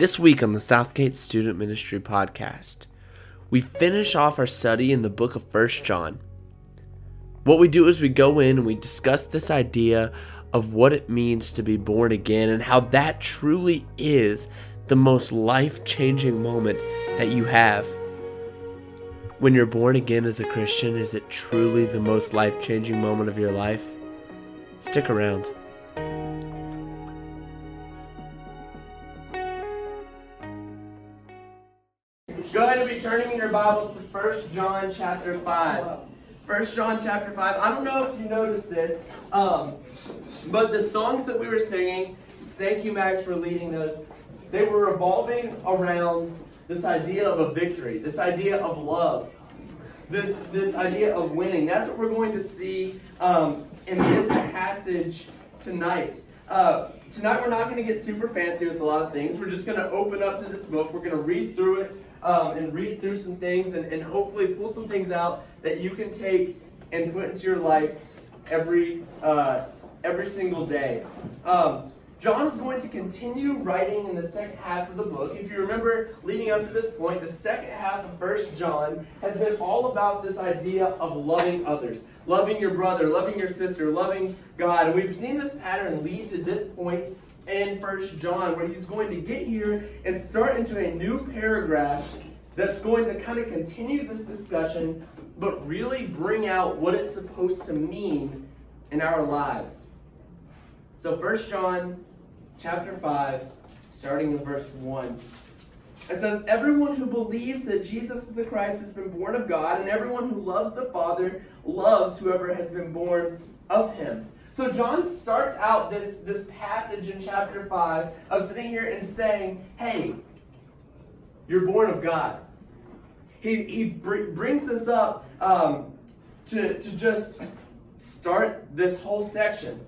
This week on the Southgate Student Ministry podcast, we finish off our study in the book of First John. What we do is we go in and we discuss this idea of what it means to be born again and how that truly is the most life changing moment that you have. When you're born again as a Christian, is it truly the most life changing moment of your life? Stick around. Bibles to 1 John chapter 5. 1 John chapter 5. I don't know if you noticed this, um, but the songs that we were singing, thank you, Max, for leading those, they were revolving around this idea of a victory, this idea of love, this, this idea of winning. That's what we're going to see um, in this passage tonight. Uh, tonight, we're not going to get super fancy with a lot of things. We're just going to open up to this book. We're going to read through it um, and read through some things and, and hopefully pull some things out that you can take and put into your life every uh, every single day. Um, John is going to continue writing in the second half of the book. If you remember, leading up to this point, the second half of First John has been all about this idea of loving others, loving your brother, loving your sister, loving God. And we've seen this pattern lead to this point in First John, where he's going to get here and start into a new paragraph that's going to kind of continue this discussion, but really bring out what it's supposed to mean in our lives. So, First John chapter 5, starting in verse 1. It says, Everyone who believes that Jesus is the Christ has been born of God, and everyone who loves the Father loves whoever has been born of him. So John starts out this, this passage in chapter 5 of sitting here and saying, Hey, you're born of God. He, he br- brings this up um, to, to just start this whole section.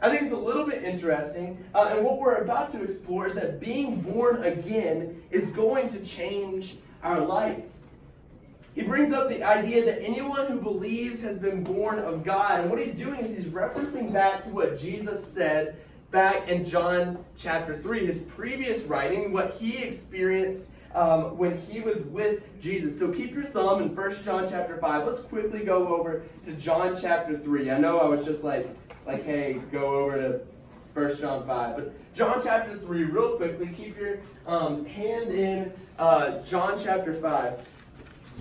I think it's a little bit interesting. Uh, and what we're about to explore is that being born again is going to change our life. He brings up the idea that anyone who believes has been born of God. And what he's doing is he's referencing back to what Jesus said back in John chapter 3, his previous writing, what he experienced um, when he was with Jesus. So keep your thumb in 1 John chapter 5. Let's quickly go over to John chapter 3. I know I was just like, like hey, go over to 1 John 5. But John chapter 3, real quickly, keep your um, hand in uh, John chapter 5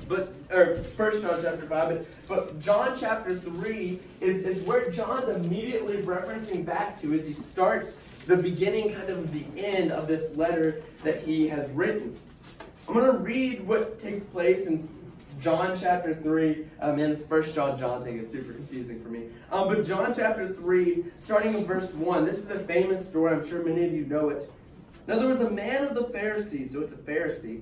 but or first John chapter 5, but, but John chapter 3 is, is where John's immediately referencing back to as he starts the beginning, kind of the end of this letter that he has written. I'm going to read what takes place in John chapter 3. Um, man, this first John John thing is super confusing for me. Um, but John chapter 3, starting in verse 1, this is a famous story. I'm sure many of you know it. Now, there was a man of the Pharisees, so it's a Pharisee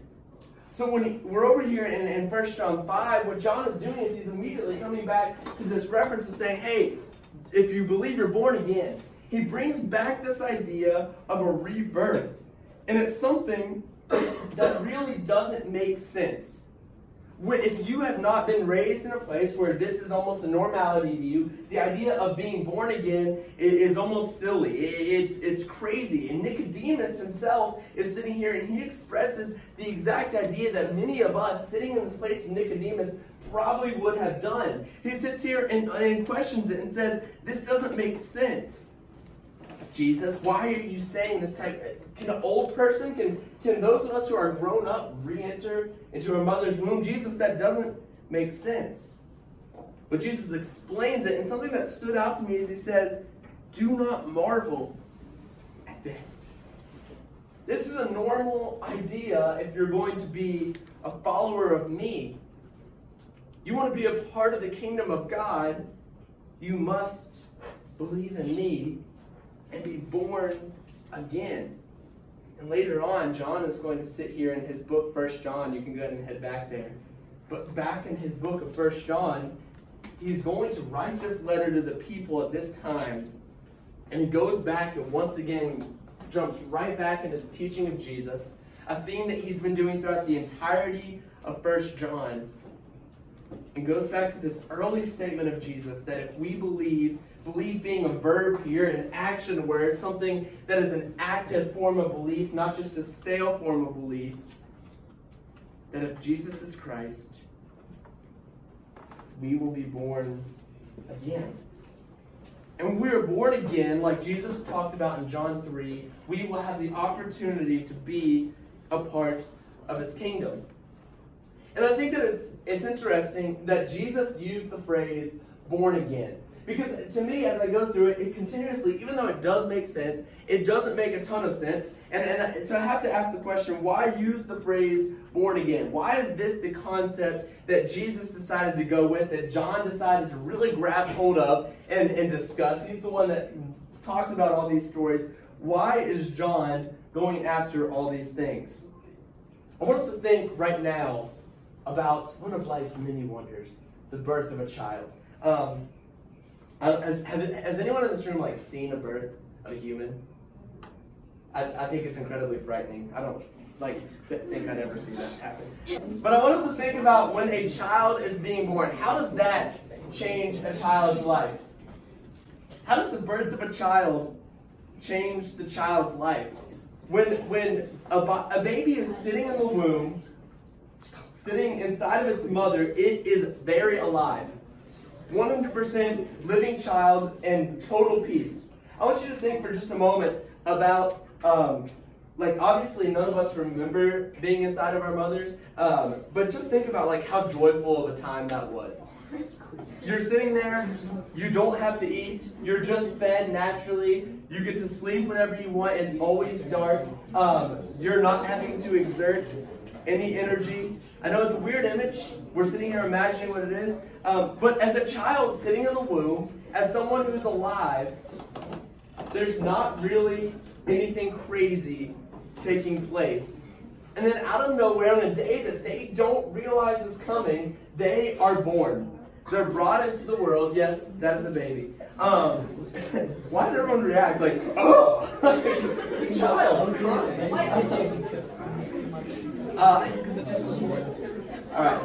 So when we're over here in, in 1 John 5, what John is doing is he's immediately coming back to this reference and saying, hey, if you believe you're born again, he brings back this idea of a rebirth. And it's something that really doesn't make sense if you have not been raised in a place where this is almost a normality to you, the idea of being born again is, almost silly. It's, it's crazy. And Nicodemus himself is sitting here and he expresses the exact idea that many of us sitting in this place of Nicodemus probably would have done. He sits here and, and questions it and says, This doesn't make sense. Jesus, why are you saying this type? Can an old person, can, can those of us who are grown up re enter into our mother's womb? Jesus, that doesn't make sense. But Jesus explains it, and something that stood out to me is he says, Do not marvel at this. This is a normal idea if you're going to be a follower of me. You want to be a part of the kingdom of God, you must believe in me and be born again. And later on, John is going to sit here in his book, First John. You can go ahead and head back there. But back in his book of First John, he's going to write this letter to the people at this time. And he goes back and once again jumps right back into the teaching of Jesus, a theme that he's been doing throughout the entirety of First John. And goes back to this early statement of Jesus that if we believe Belief being a verb here, an action word, something that is an active form of belief, not just a stale form of belief. That if Jesus is Christ, we will be born again. And we are born again, like Jesus talked about in John 3, we will have the opportunity to be a part of his kingdom. And I think that it's, it's interesting that Jesus used the phrase born again. Because to me, as I go through it, it continuously, even though it does make sense, it doesn't make a ton of sense. And, and so I have to ask the question why use the phrase born again? Why is this the concept that Jesus decided to go with, that John decided to really grab hold of and, and discuss? He's the one that talks about all these stories. Why is John going after all these things? I want us to think right now about one of life's many wonders the birth of a child. Um, has, has anyone in this room like seen a birth of a human? I, I think it's incredibly frightening. I don't like think I'd ever see that happen. But I want us to think about when a child is being born. How does that change a child's life? How does the birth of a child change the child's life? When when a, a baby is sitting in the womb, sitting inside of its mother, it is very alive. 100% living child and total peace. I want you to think for just a moment about, um, like, obviously none of us remember being inside of our mothers, um, but just think about, like, how joyful of a time that was. You're sitting there, you don't have to eat, you're just fed naturally, you get to sleep whenever you want, it's always dark, um, you're not having to exert any energy. I know it's a weird image. We're sitting here imagining what it is. Um, but as a child sitting in the womb, as someone who's alive, there's not really anything crazy taking place. And then out of nowhere, on a day that they don't realize is coming, they are born. They're brought into the world. Yes, that is a baby. Um, why did everyone react like, oh, a child? Because uh, it just was born. All right.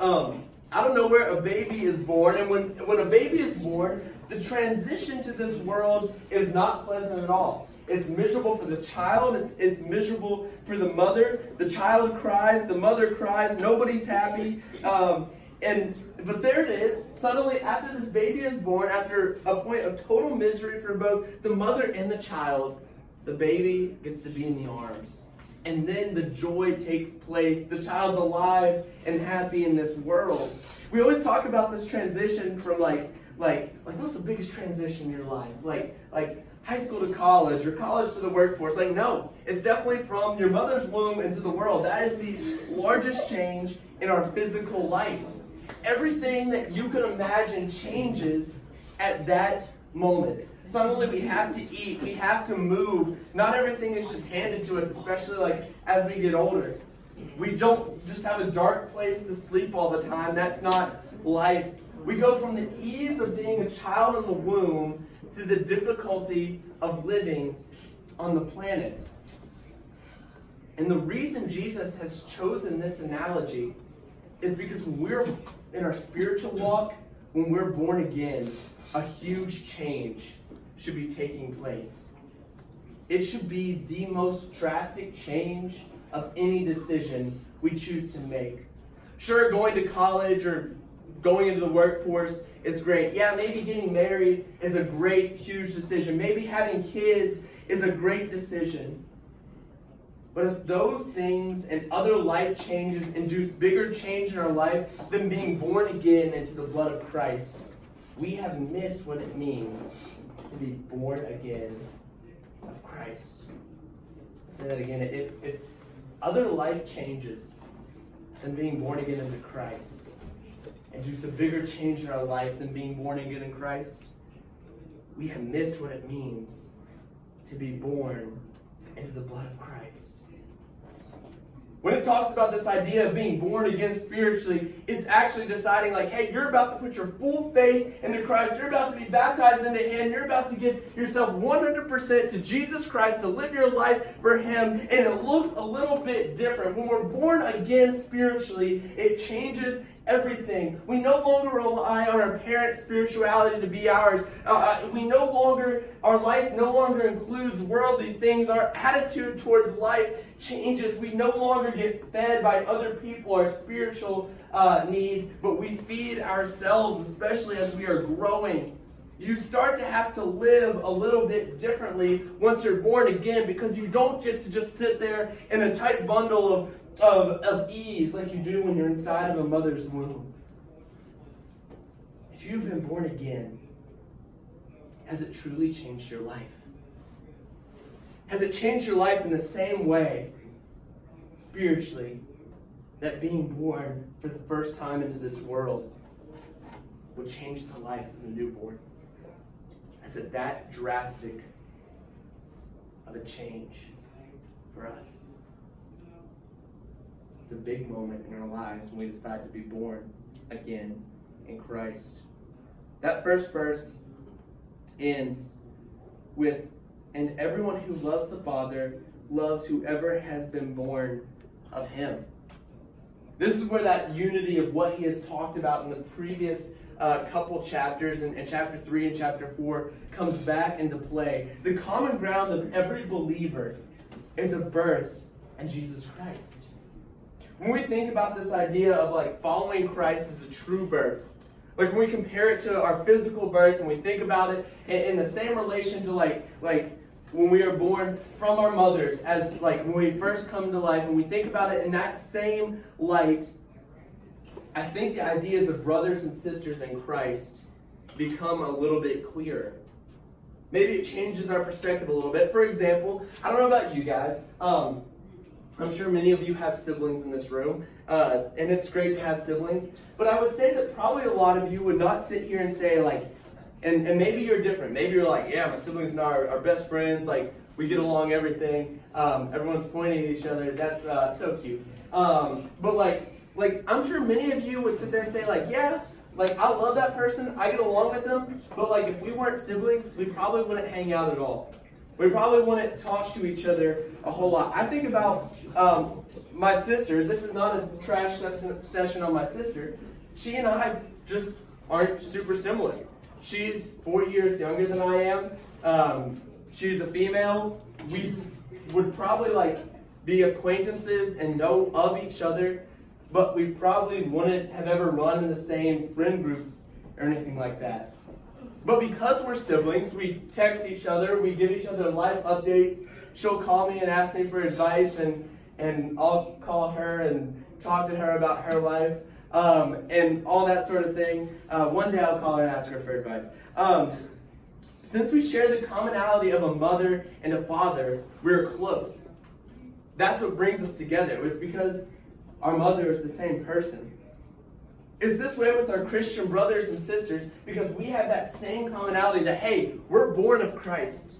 Um, I don't know where a baby is born, and when, when a baby is born, the transition to this world is not pleasant at all. It's miserable for the child, it's, it's miserable for the mother. The child cries, the mother cries, nobody's happy. Um, and but there it is. Suddenly, after this baby is born, after a point of total misery for both the mother and the child, the baby gets to be in the arms. And then the joy takes place. The child's alive and happy in this world. We always talk about this transition from like, like, like what's the biggest transition in your life? Like, like high school to college or college to the workforce. Like, no, it's definitely from your mother's womb into the world. That is the largest change in our physical life. Everything that you can imagine changes at that moment. Suddenly we have to eat, we have to move. Not everything is just handed to us, especially like as we get older. We don't just have a dark place to sleep all the time. That's not life. We go from the ease of being a child in the womb to the difficulty of living on the planet. And the reason Jesus has chosen this analogy is because when we're in our spiritual walk, when we're born again, a huge change should be taking place. It should be the most drastic change of any decision we choose to make. Sure, going to college or going into the workforce is great. Yeah, maybe getting married is a great, huge decision. Maybe having kids is a great decision. But if those things and other life changes induce bigger change in our life than being born again into the blood of Christ, we have missed what it means to be born again of Christ. I'll say that again. If, if other life changes than being born again into Christ induce a bigger change in our life than being born again in Christ, we have missed what it means to be born into the blood of Christ. When it talks about this idea of being born again spiritually, it's actually deciding, like, hey, you're about to put your full faith into Christ. You're about to be baptized into Him. You're about to give yourself 100% to Jesus Christ to live your life for Him. And it looks a little bit different. When we're born again spiritually, it changes everything. We no longer rely on our parents' spirituality to be ours. Uh, uh, we no longer, our life no longer includes worldly things. Our attitude towards life changes. We no longer get fed by other people, our spiritual uh, needs, but we feed ourselves, especially as we are growing. You start to have to live a little bit differently once you're born again because you don't get to just sit there in a tight bundle of of, of ease like you do when you're inside of a mother's womb. If you've been born again, has it truly changed your life? Has it changed your life in the same way, spiritually, that being born for the first time into this world would change the life of the newborn? Is it that drastic of a change for us? It's a big moment in our lives when we decide to be born again in Christ. That first verse ends with, And everyone who loves the Father loves whoever has been born of him. This is where that unity of what he has talked about in the previous uh, couple chapters, in chapter 3 and chapter 4, comes back into play. The common ground of every believer is a birth in Jesus Christ. When we think about this idea of like following Christ as a true birth, like when we compare it to our physical birth and we think about it in, in the same relation to like like when we are born from our mothers as like when we first come to life and we think about it in that same light i think the ideas of brothers and sisters in christ become a little bit clearer. Maybe it changes our perspective a little bit. For example i don't know about you guys um, I'm sure many of you have siblings in this room, uh, and it's great to have siblings. But I would say that probably a lot of you would not sit here and say, like, and, and maybe you're different. Maybe you're like, yeah, my siblings and I are, are best friends. Like, we get along everything. Um, everyone's pointing at each other. That's uh, so cute. Um, but like, like I'm sure many of you would sit there and say, like, yeah, like I love that person. I get along with them. But like, if we weren't siblings, we probably wouldn't hang out at all. We probably wouldn't talk to each other a whole lot. I think about um, my sister. This is not a trash session on my sister. She and I just aren't super similar. She's four years younger than I am. Um, she's a female. We would probably like be acquaintances and know of each other, but we probably wouldn't have ever run in the same friend groups or anything like that. But because we're siblings, we text each other, we give each other life updates. She'll call me and ask me for advice, and, and I'll call her and talk to her about her life um, and all that sort of thing. Uh, one day I'll call her and ask her for advice. Um, since we share the commonality of a mother and a father, we're close. That's what brings us together. It was because our mother is the same person is this way with our Christian brothers and sisters because we have that same commonality that, hey, we're born of Christ.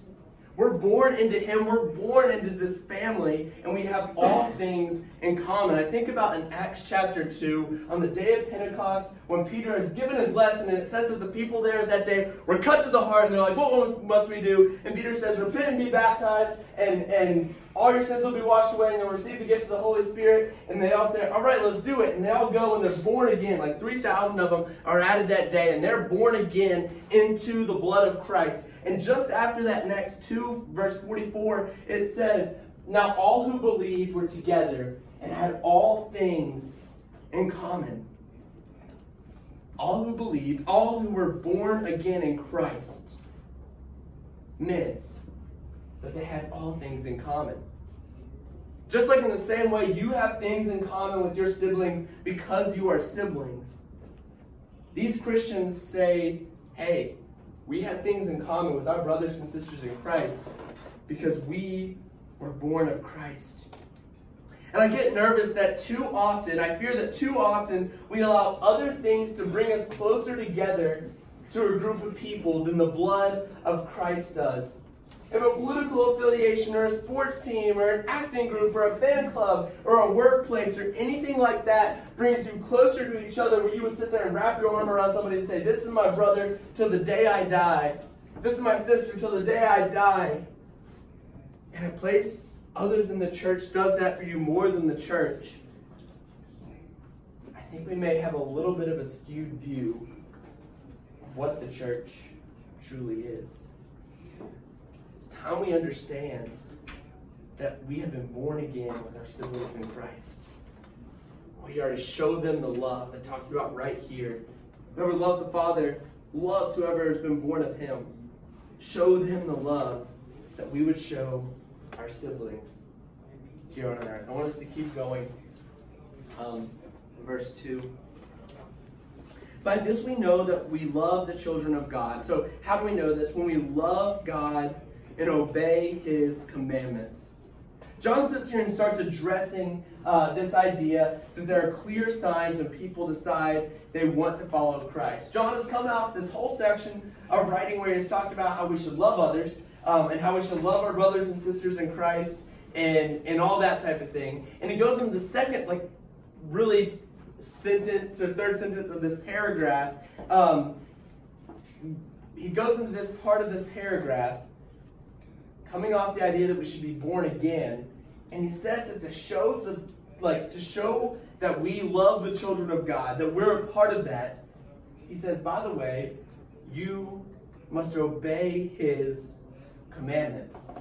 We're born into Him. We're born into this family, and we have all things in common. I think about in Acts chapter 2, on the day of Pentecost, when Peter has given his lesson, and it says that the people there that day were cut to the heart, and they're like, What must we do? And Peter says, Repent and be baptized, and, and all your sins will be washed away, and you'll receive the gift of the Holy Spirit. And they all say, All right, let's do it. And they all go, and they're born again. Like 3,000 of them are added that day, and they're born again into the blood of Christ. And just after that Acts 2, verse 44, it says, Now all who believed were together and had all things in common. all who believed, all who were born again in Christ, meant that they had all things in common. Just like in the same way you have things in common with your siblings because you are siblings, these Christians say, hey, we have things in common with our brothers and sisters in Christ because we were born of Christ. And I get nervous that too often, I fear that too often, we allow other things to bring us closer together to a group of people than the blood of Christ does. If a political affiliation or a sports team or an acting group or a fan club or a workplace or anything like that brings you closer to each other where you would sit there and wrap your arm around somebody and say, This is my brother till the day I die. This is my sister till the day I die. And a place other than the church does that for you more than the church. I think we may have a little bit of a skewed view of what the church truly is time we understand that we have been born again with our siblings in Christ. We are to show them the love that talks about right here. Whoever loves the Father loves whoever has been born of him. Show them the love that we would show our siblings here on earth. I want us to keep going. Um, verse 2. By this we know that we love the children of God. So, how do we know this? When we love God and obey his commandments. John sits here and starts addressing uh, this idea that there are clear signs when people decide they want to follow Christ. John has come out this whole section of writing where he's talked about how we should love others um, and how we should love our brothers and sisters in Christ and, and all that type of thing. And he goes into the second, like, really sentence or third sentence of this paragraph. Um, he goes into this part of this paragraph coming off the idea that we should be born again. And he says that to show the like to show that we love the children of God, that we're a part of that, he says, by the way, you must obey his commandments.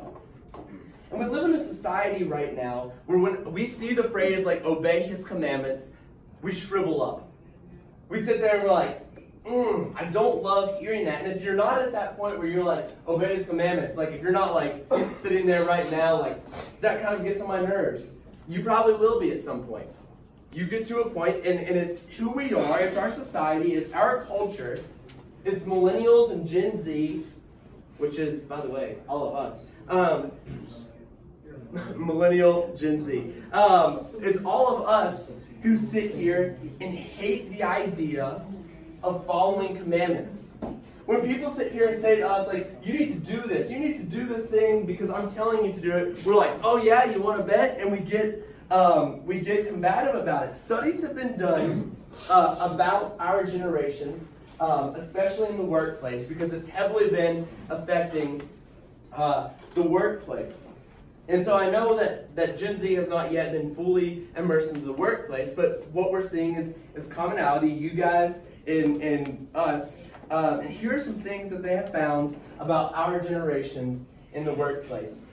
And we live in a society right now where when we see the phrase like obey his commandments, we shrivel up. We sit there and we're like, mm, I don't love hearing that. And if you're not at that point where you're like, obey his commandments, like if you're not like sitting there right now, like that kind of gets on my nerves. You probably will be at some point. You get to a point, and, and it's who we are, it's our society, it's our culture, it's millennials and Gen Z, which is, by the way, all of us. Um, millennial Gen Z. Um, it's all of us who sit here and hate the idea of following commandments. When people sit here and say to us, like, you need to do this, you need to do this thing because I'm telling you to do it, we're like, oh yeah, you want to bet? And we get um, we get combative about it. Studies have been done uh, about our generations, um, especially in the workplace, because it's heavily been affecting uh, the workplace. And so I know that, that Gen Z has not yet been fully immersed into the workplace, but what we're seeing is, is commonality. You guys in, in us. Um, and here are some things that they have found about our generations in the workplace.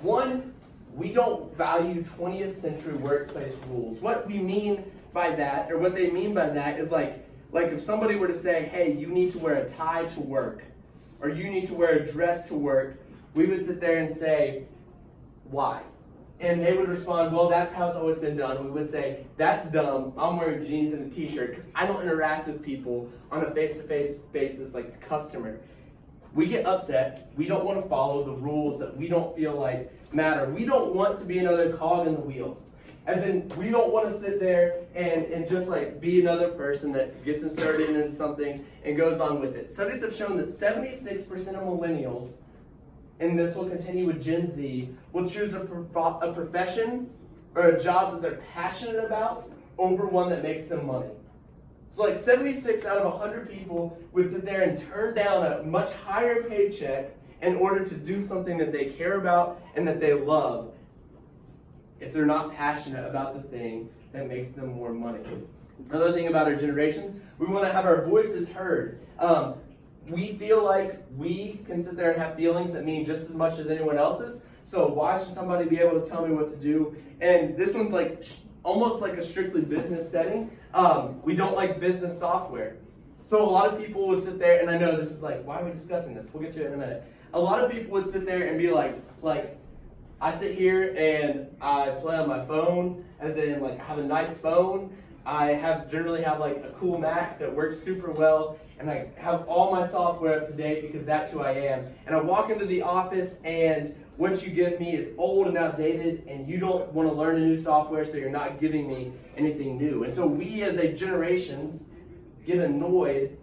One, we don't value 20th century workplace rules. What we mean by that, or what they mean by that, is like, like if somebody were to say, hey, you need to wear a tie to work, or you need to wear a dress to work, we would sit there and say, why? And they would respond, well, that's how it's always been done. We would say, that's dumb. I'm wearing jeans and a t shirt because I don't interact with people on a face to face basis like the customer. We get upset. We don't want to follow the rules that we don't feel like matter. We don't want to be another cog in the wheel. As in, we don't want to sit there and, and just like be another person that gets inserted into something and goes on with it. Studies have shown that 76% of millennials and this will continue with Gen Z, will choose a, a profession or a job that they're passionate about over one that makes them money. So, like 76 out of 100 people would sit there and turn down a much higher paycheck in order to do something that they care about and that they love if they're not passionate about the thing that makes them more money. Another thing about our generations, we want to have our voices heard. Um, we feel like we can sit there and have feelings that mean just as much as anyone else's. So why should somebody be able to tell me what to do? And this one's like almost like a strictly business setting. Um, we don't like business software. So a lot of people would sit there, and I know this is like, why are we discussing this? We'll get to it in a minute. A lot of people would sit there and be like, like, I sit here and I play on my phone, as in like I have a nice phone. I have generally have like a cool Mac that works super well, and I have all my software up to date because that's who I am. And I walk into the office and what you give me is old and outdated, and you don't want to learn a new software, so you're not giving me anything new. And so we as a generations get annoyed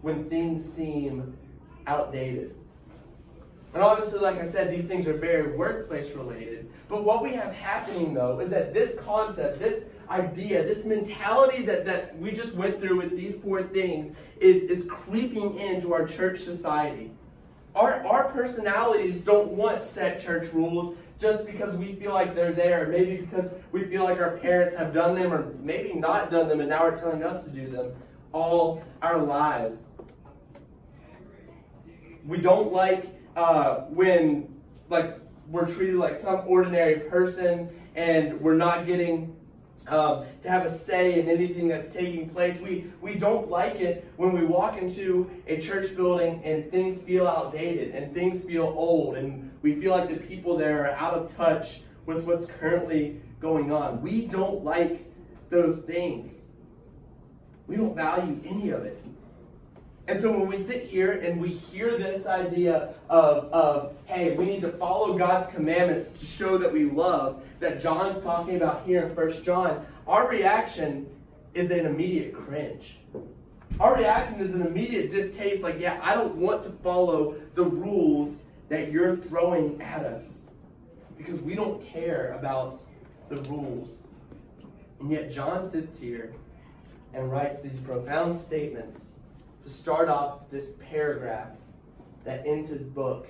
when things seem outdated. And obviously, like I said, these things are very workplace related. But what we have happening though is that this concept, this idea, this mentality that, that we just went through with these four things is, is creeping into our church society. Our, our personalities don't want set church rules just because we feel like they're there, maybe because we feel like our parents have done them, or maybe not done them, and now are telling us to do them all our lives. We don't like uh, when like we're treated like some ordinary person and we're not getting um, to have a say in anything that's taking place. We, we don't like it when we walk into a church building and things feel outdated and things feel old and we feel like the people there are out of touch with what's currently going on. We don't like those things. We don't value any of it. And so when we sit here and we hear this idea of, of, hey, we need to follow God's commandments to show that we love, that John's talking about here in First John, our reaction is an immediate cringe. Our reaction is an immediate distaste, like, yeah, I don't want to follow the rules that you're throwing at us because we don't care about the rules. And yet John sits here and writes these profound statements to start off this paragraph that ends his book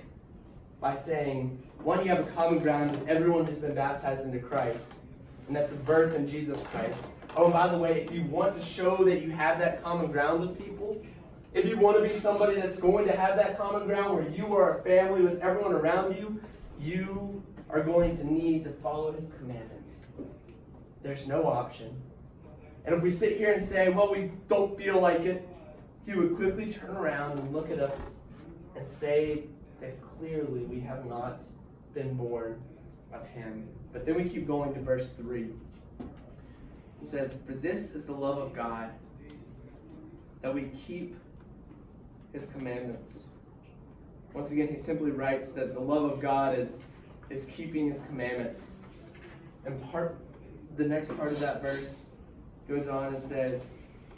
by saying, one, you have a common ground with everyone who's been baptized into Christ, and that's a birth in Jesus Christ. Oh, by the way, if you want to show that you have that common ground with people, if you want to be somebody that's going to have that common ground where you are a family with everyone around you, you are going to need to follow his commandments. There's no option. And if we sit here and say, well, we don't feel like it, he would quickly turn around and look at us and say that clearly we have not been born of him. But then we keep going to verse 3. He says, For this is the love of God, that we keep his commandments. Once again, he simply writes that the love of God is, is keeping his commandments. And part the next part of that verse goes on and says,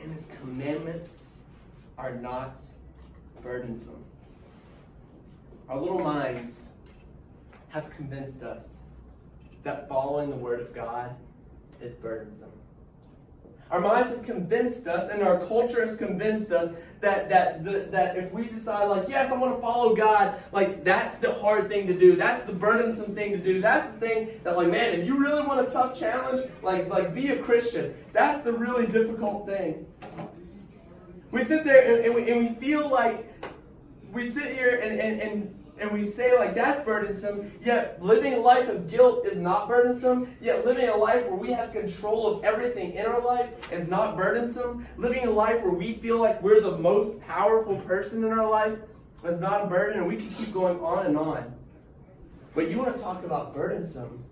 And his commandments are not burdensome. Our little minds have convinced us that following the Word of God is burdensome. Our minds have convinced us, and our culture has convinced us that that the, that if we decide, like, yes, I want to follow God, like that's the hard thing to do. That's the burdensome thing to do. That's the thing that, like, man, if you really want a tough challenge, like, like be a Christian. That's the really difficult thing. We sit there and, and, we, and we feel like we sit here and, and, and and we say like that's burdensome, yet living a life of guilt is not burdensome, yet living a life where we have control of everything in our life is not burdensome, living a life where we feel like we're the most powerful person in our life is not a burden, and we can keep going on and on. But you want to talk about burdensome,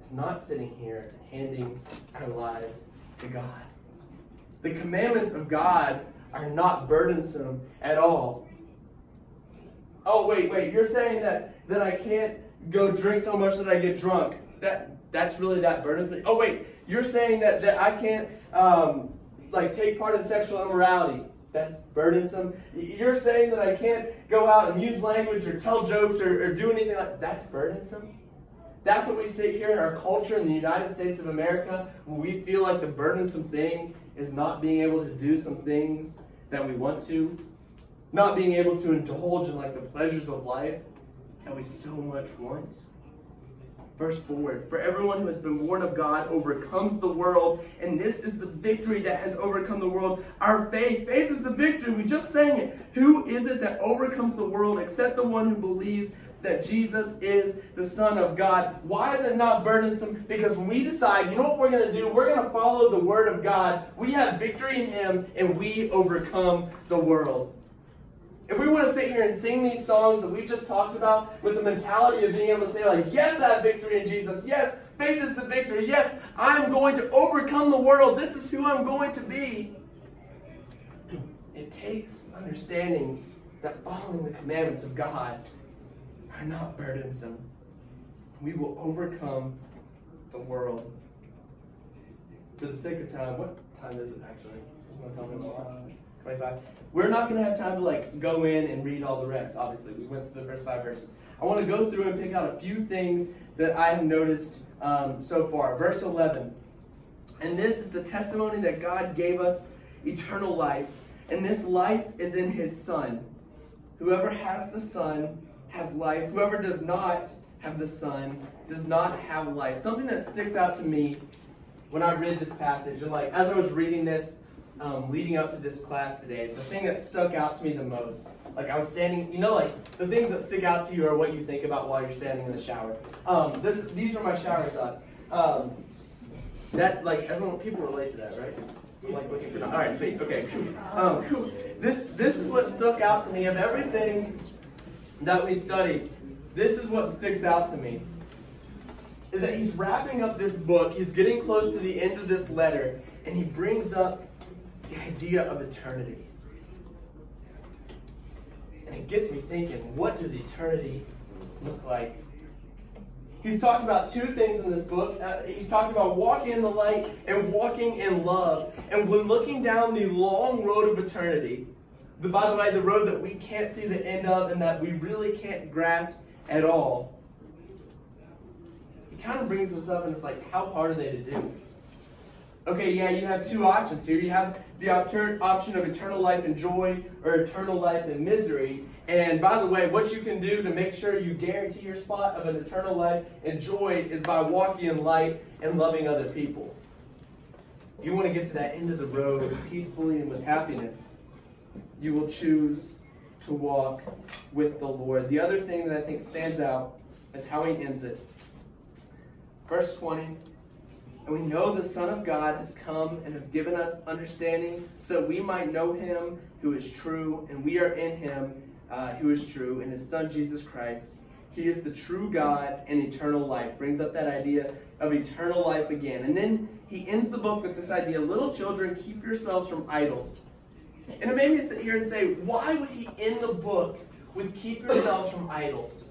it's not sitting here and handing our lives to God. The commandments of God are not burdensome at all. Oh, wait, wait, you're saying that, that I can't go drink so much that I get drunk. That That's really that burdensome? Oh, wait, you're saying that, that I can't um, like take part in sexual immorality. That's burdensome. You're saying that I can't go out and use language or tell jokes or, or do anything like that's burdensome. That's what we see here in our culture in the United States of America when we feel like the burdensome thing is not being able to do some things that we want to, not being able to indulge in like the pleasures of life that we so much want. Verse 4 For everyone who has been born of God overcomes the world, and this is the victory that has overcome the world. Our faith. Faith is the victory. We just sang it. Who is it that overcomes the world except the one who believes that Jesus is the Son of God. Why is it not burdensome? Because when we decide, you know what we're going to do? We're going to follow the Word of God. We have victory in Him and we overcome the world. If we want to sit here and sing these songs that we just talked about with the mentality of being able to say, like, yes, I have victory in Jesus. Yes, faith is the victory. Yes, I'm going to overcome the world. This is who I'm going to be. It takes understanding that following the commandments of God are not burdensome. We will overcome the world. For the sake of time, what time is it actually? 25. We're not going to have time to like go in and read all the rest. Obviously, we went through the first five verses. I want to go through and pick out a few things that I have noticed um, so far. Verse 11. And this is the testimony that God gave us eternal life. And this life is in his Son. Whoever has the Son has life. Whoever does not have the Son does not have life. Something that sticks out to me when I read this passage, and like as I was reading this, um, leading up to this class today, the thing that stuck out to me the most, like I was standing, you know, like the things that stick out to you are what you think about while you're standing in the shower. Um, this, these are my shower thoughts. Um, that like everyone, people relate to that, right? Like looking for. All right, sweet. Okay. Um, this this is what stuck out to me of everything that we studied. This is what sticks out to me. Is that he's wrapping up this book. He's getting close to the end of this letter, and he brings up the idea of eternity. And it gets me thinking, what does eternity look like? He's talked about two things in this book. Uh, he's talked about walking in the light and walking in love. And when looking down the long road of eternity, the, by the way, the road that we can't see the end of and that we really can't grasp at all, it kind of brings us up and it's like, how hard are they to do? Okay, yeah, you have two options here. You have the option of eternal life and joy or eternal life and misery. And by the way, what you can do to make sure you guarantee your spot of an eternal life and joy is by walking in light and loving other people. You want to get to that end of the road peacefully and with happiness. You will choose to walk with the Lord. The other thing that I think stands out is how he ends it. Verse 20 and we know the Son of God has come and has given us understanding so that we might know him who is true, and we are in him uh, who is true, in his Son Jesus Christ. He is the true God and eternal life. Brings up that idea of eternal life again. And then he ends the book with this idea little children, keep yourselves from idols. And it made me sit here and say, why would he end the book with keep yourselves from idols?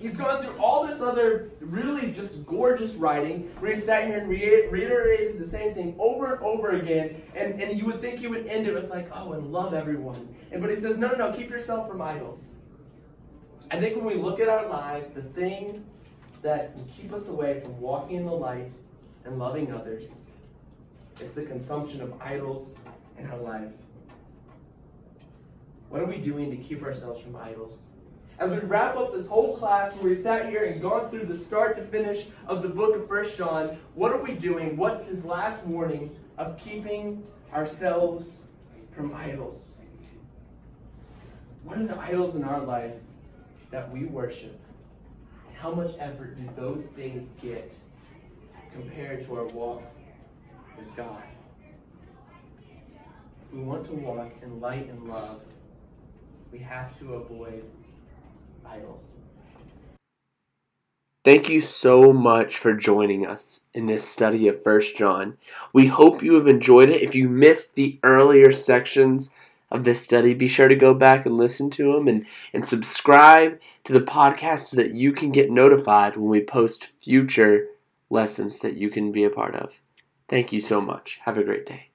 he's gone through all this other really just gorgeous writing where he sat here and re- reiterated the same thing over and over again. And, and you would think he would end it with, like, oh, and love everyone. And, but he says, no, no, no, keep yourself from idols. I think when we look at our lives, the thing that will keep us away from walking in the light and loving others is the consumption of idols in our life. What are we doing to keep ourselves from idols? as we wrap up this whole class where we sat here and gone through the start to finish of the book of First John, what are we doing? What is last warning of keeping ourselves from idols? What are the idols in our life that we worship? And how much effort do those things get compared to our walk with God? If we want to walk in light and love, we have to avoid idols. Thank you so much for joining us in this study of First John. We hope you have enjoyed it. If you missed the earlier sections of this study, be sure to go back and listen to them and, and subscribe to the podcast so that you can get notified when we post future lessons that you can be a part of. Thank you so much. Have a great day.